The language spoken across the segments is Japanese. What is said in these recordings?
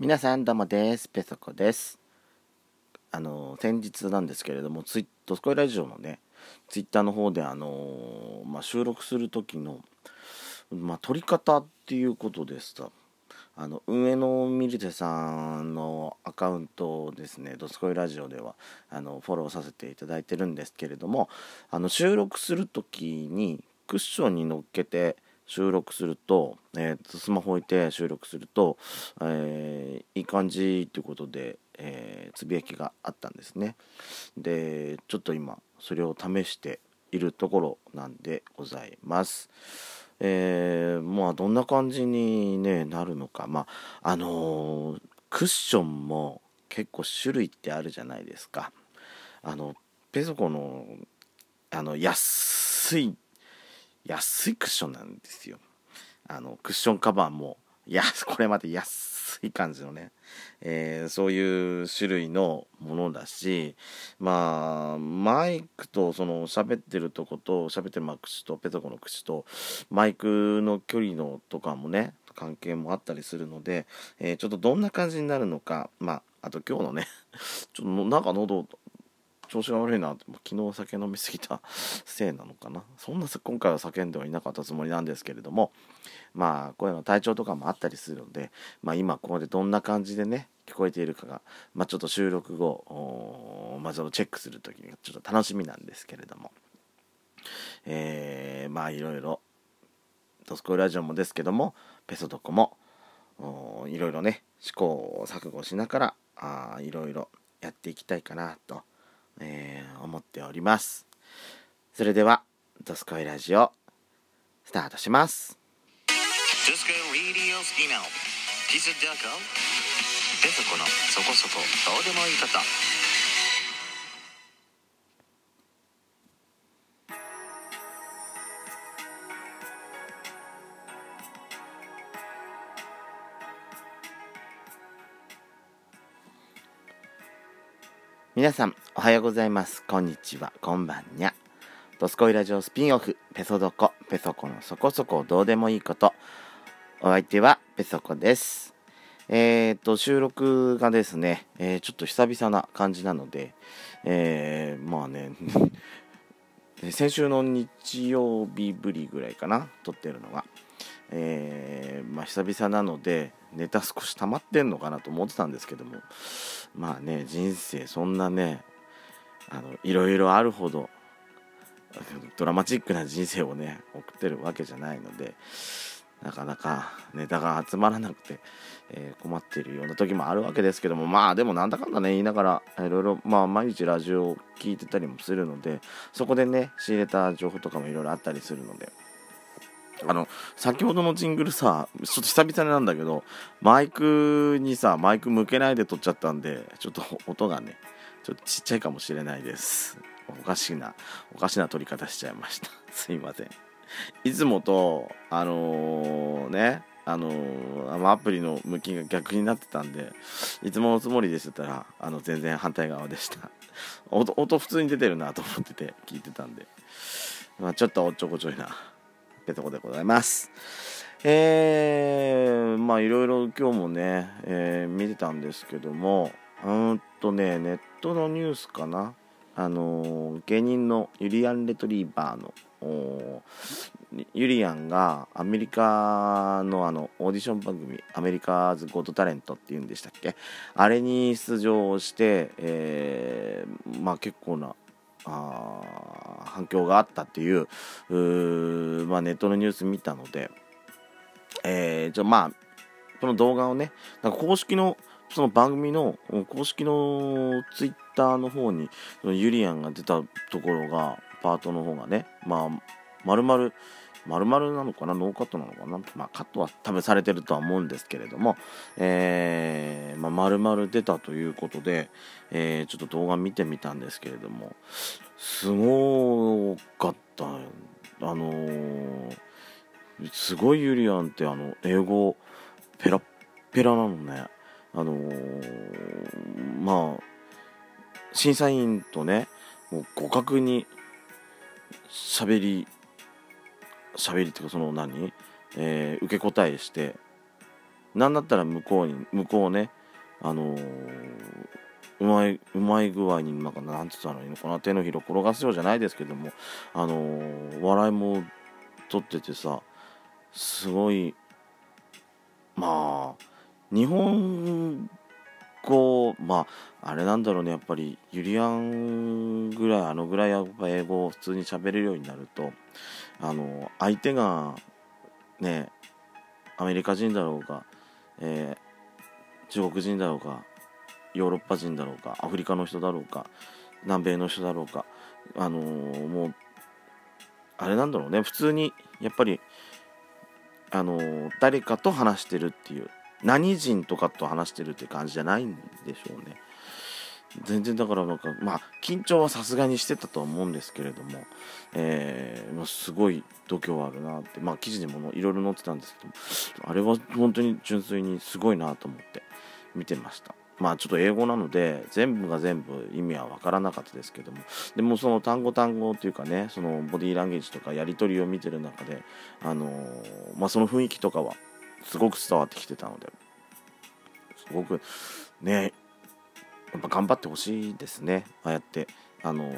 皆さんどうもです。ペソコです。あの先日なんですけれどもツイドスコイラジオのねツイッターの方であの、まあ、収録する時の、まあ、撮り方っていうことでした。あの上野ミルテさんのアカウントですね「ドスコイラジオ」ではあのフォローさせていただいてるんですけれどもあの収録する時にクッションに乗っけて収録すると,、えー、スマホ置いて収録すると、えー、いい感じということで、えー、つぶやきがあったんですね。でちょっと今それを試しているところなんでございます。えー、まあどんな感じに、ね、なるのか。まああのー、クッションも結構種類ってあるじゃないですか。あのペソコのあの安い安いクッションなんですよ。あのクッションカバーもや これまで安い感じのね、えー、そういう種類のものだしまあマイクとその喋ってるとこと喋ってるまあ口とペソコの口とマイクの距離のとかもね関係もあったりするので、えー、ちょっとどんな感じになるのかまああと今日のね ちょっとなんか喉調子が悪いな昨日酒飲みすぎたせいなのかな。そんな今回は叫んではいなかったつもりなんですけれども。まあ声の体調とかもあったりするので、まあ、今ここでどんな感じでね聞こえているかが、まあ、ちょっと収録後、まあ、そのチェックする時にちょっと楽しみなんですけれども。えー、まあいろいろドスコイラジオもですけどもペソドコもいろいろね試行錯誤しながらあいろいろやっていきたいかなとえー、思っております。それでは「ドスコイラジオ」スタートします。ドスコイラジオスキナオキスダコデソコのそこそこどうでもいい方。皆さん、おはようございます。こんにちは。こんばんにゃ。ドスコイラジオスピンオフ、ペソドコ、ペソコのそこそこどうでもいいこと。お相手はペソコです。えー、っと、収録がですね、えー、ちょっと久々な感じなので、えー、まあね、先週の日曜日ぶりぐらいかな、撮ってるのが。えー、まあ、久々なのでネタ少し溜まってんのかなと思ってたんですけどもまあね人生そんなねあのいろいろあるほどドラマチックな人生をね送ってるわけじゃないのでなかなかネタが集まらなくて、えー、困っているような時もあるわけですけどもまあでもなんだかんだね言いながらいろいろまあ毎日ラジオを聴いてたりもするのでそこでね仕入れた情報とかもいろいろあったりするのであの、先ほどのジングルさ、ちょっと久々なんだけど、マイクにさ、マイク向けないで撮っちゃったんで、ちょっと 音がね、ちょっとちっちゃいかもしれないです。おかしいな、おかしな撮り方しちゃいました。すいません。いつもと、あのー、ね、あのー、アプリの向きが逆になってたんで、いつものつもりでしたら、あの、全然反対側でした。音、音普通に出てるなと思ってて聞いてたんで、まあ、ちょっとおっちょこちょいなってとこでございます。えー、まあいろいろ今日もね、えー、見てたんですけども、うんとね、ネットのニュースかな。あのー、芸人のユリアン・レトリーバーのユリアンがアメリカのあのオーディション番組「アメリカーズ・ゴッド・タレント」っていうんでしたっけ？あれに出場して、えー、まあ結構なあ反響があったっていうまあ、ネットのニュース見たので、えー、じゃまあこの動画をねなんか公式のその番組の公式のツイッターの方にユリアンが出たところがパートの方がねまあ丸々丸々なのかなノーカットなのかな。まあカットは多分されてるとは思うんですけれども、えー、まあ、丸々出たということで、えー、ちょっと動画見てみたんですけれども。すごかった。あのー、すごいユリアンってあの英語ペラペラなのね。あのー、まあ審査員とねもう互角に喋り喋りっていうかその何、えー、受け答えしてなんだったら向こうに向こうねあのー、うまいうまい具合になんかなんつったらいいのかな手のひら転がすようじゃないですけどもあのー、笑いも取っててさすごいまあ日本語まああれなんだろうねやっぱりユリアンぐらいあのぐらいやっぱ英語を普通に喋れるようになるとあの相手がねアメリカ人だろうが、えー、中国人だろうかヨーロッパ人だろうかアフリカの人だろうか南米の人だろうかあのー、もうあれなんだろうね普通にやっぱりあのー、誰かと話してるっていう何人とかと話してるって感じじゃないんでしょうね。全然だからなんかまあ緊張はさすがにしてたと思うんですけれども、えー、まあ、すごい度胸あるなってまあ記事にもいろいろ載ってたんですけどあれは本当に純粋にすごいなと思って見てました。まあちょっと英語なので全部が全部意味は分からなかったですけどもでもその単語単語っていうかねそのボディーランゲージとかやり取りを見てる中であのー、まあその雰囲気とかはすごく伝わってきてたのですごくねやっぱ頑張ってほしいですね。ああやってあのー、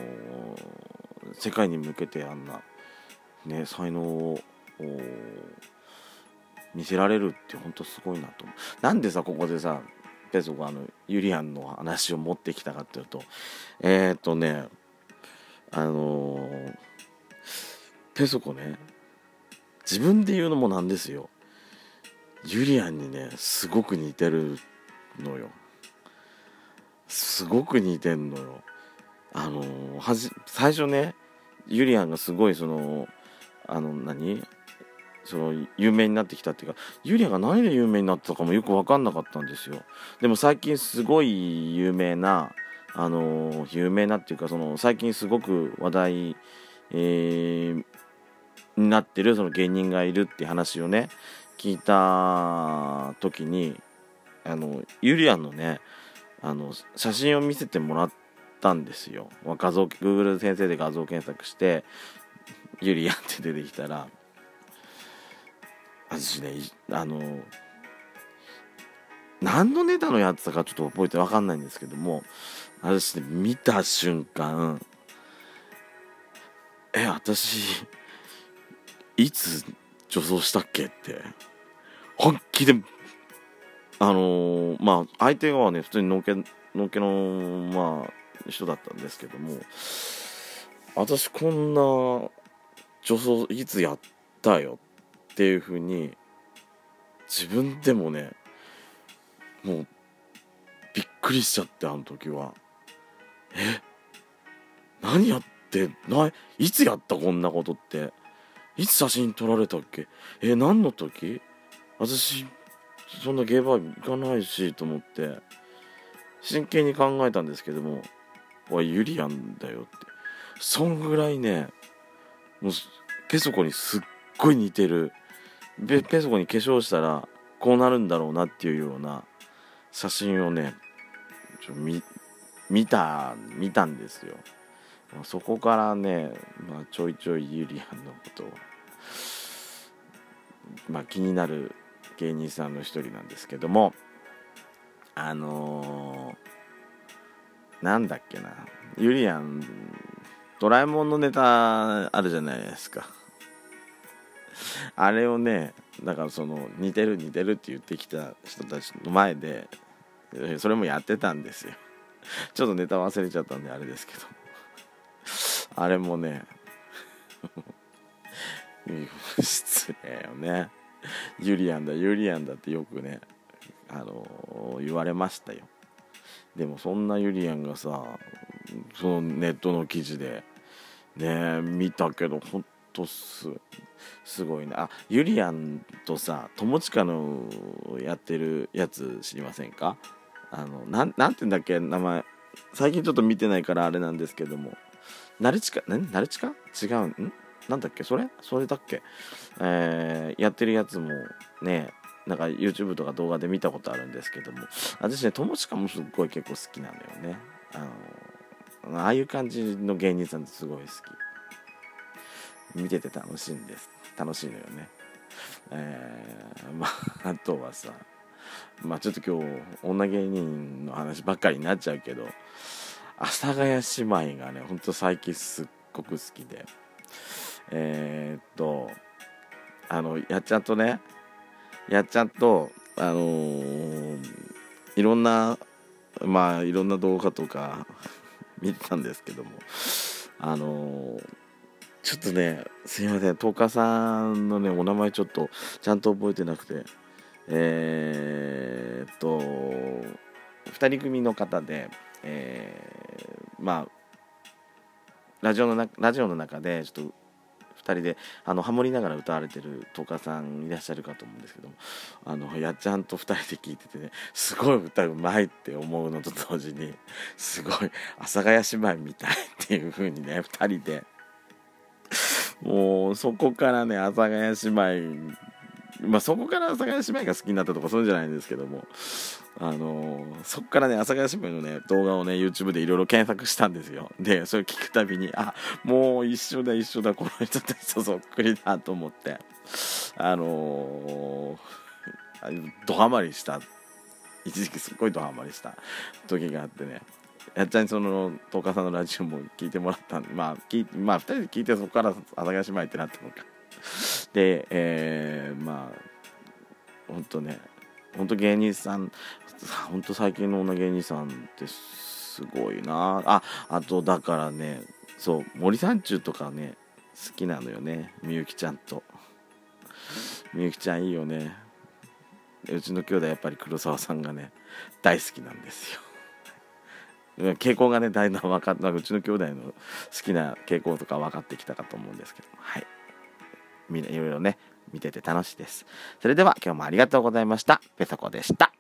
世界に向けてあんなね才能を見せられるって本当すごいなと思う。なんでさここでさペソがあのユリアンの話を持ってきたかっていうとえっ、とねあのー、ペソコね自分で言うのもなんですよ。ユリアンにねすごく似てるのよ。すごく似てんのよ。あの、はじ最初ねユリアンがすごいそのあの何？その有名になってきたっていうかユリアが何で有名になったかもよく分かんなかったんですよ。でも最近すごい有名なあの有名なっていうかその最近すごく話題、えー、になってるその芸人がいるって話をね聞いた時にあのユリアンのねあの写真を見せてもらったんですよ。画像 Google 先生で画像検索してユリアンって出てきたら私ねあの何のネタのやつかちょっと覚えて分かんないんですけども私ね見た瞬間え私いつ女装したっけって本気であのー、まあ相手はね普通にのけのけのまあ人だったんですけども私こんな女装いつやったよっていうふうに自分でもねもうびっくりしちゃってあの時は。え？何やってないつやったこんなことって？いつ写真撮られたっけ？え何の時？私そんなゲーバー行かないしと思って真剣に考えたんですけども「おいユリアンだよ」って。そんぐらいねもうペソコにすっごい似てる。ペペソコに化粧したらこうなるんだろうなっていうような写真をねちょ見見た見たんですよ。そこからね、まあ、ちょいちょいユリアンのことを、まあ、気になる芸人さんの一人なんですけどもあのー、なんだっけなユリアンドラえもんのネタあるじゃないですか。あれをねだからその似てる似てるって言ってきた人たちの前でそれもやってたんですよ。ちょっとネタ忘れちゃったんであれですけど。あれもね 失礼よね。ユリアンだユリアンだってよくねあの言われましたよ。でもそんなユリアンがさそのネットの記事でね見たけどほんとすすごいな。あユリアンとさ友近のやってるやつ知りませんか？あのなて言うんだっけ名前。最近ちょっと見てないからあれなんですけども。ナルチカ何？ナルチカ？違うん？なんだっけ？それ？それだっけ？えー、やってるやつもねなんか YouTube とか動画で見たことあるんですけども私ね友近もすっごい結構好きなんだよね。あのああいう感じの芸人さんってすごい好き。見てて楽しいんです。楽しいのよね。えー、まあ あとはさまあちょっと今日女芸人の話ばっかりになっちゃうけど阿佐ヶ谷姉妹がねほんと最近すっごく好きで。えー、っとあのやっちゃんとねやっちゃんとあのー、いろんなまあいろんな動画とか 見てたんですけどもあのー、ちょっとねすいません10日さんのねお名前ちょっとちゃんと覚えてなくてえー、っと2人組の方で、えー、まあラジオのなラジオの中でちょっと2人であのハモりながら歌われてる十日さんいらっしゃるかと思うんですけどもあのやっちゃんと2人で聴いててねすごい歌うまいって思うのと同時に すごい阿佐ヶ谷姉妹みたい。っていう風にね2人でもうそこからね阿佐ヶ谷姉妹まあ、そこから阿佐ヶ谷姉妹が好きになったとかそういうんじゃないんですけどもあのー、そこからね、阿佐ヶ谷姉妹のね、動画をね、YouTube でいろいろ検索したんですよ。で、それ聞くたびに、あ、もう一緒だ一緒だ、この人たちとそっくりだと思って、あのー、ドハマりした、一時期すっごいドハマりした時があってね、やっちゃんにその、十日さんのラジオも聞いてもらったんで、まあ、聞まあ、二人で聞いてそこから阿佐ヶ谷姉妹ってなったのか。で、えー、まあ、ほんとね、ほんと芸人さんほんと最近の女芸人さんってすごいな。ああとだからねそう森三中とかね好きなのよね。みゆきちゃんと。みゆきちゃんいいよね。うちの兄弟やっぱり黒沢さんがね大好きなんですよ。傾向がねだいぶ分かってうちの兄弟の好きな傾向とか分かってきたかと思うんですけど。はい。みんないろいろね見てて楽しいです。それでは今日もありがとうございました。ペソコでした。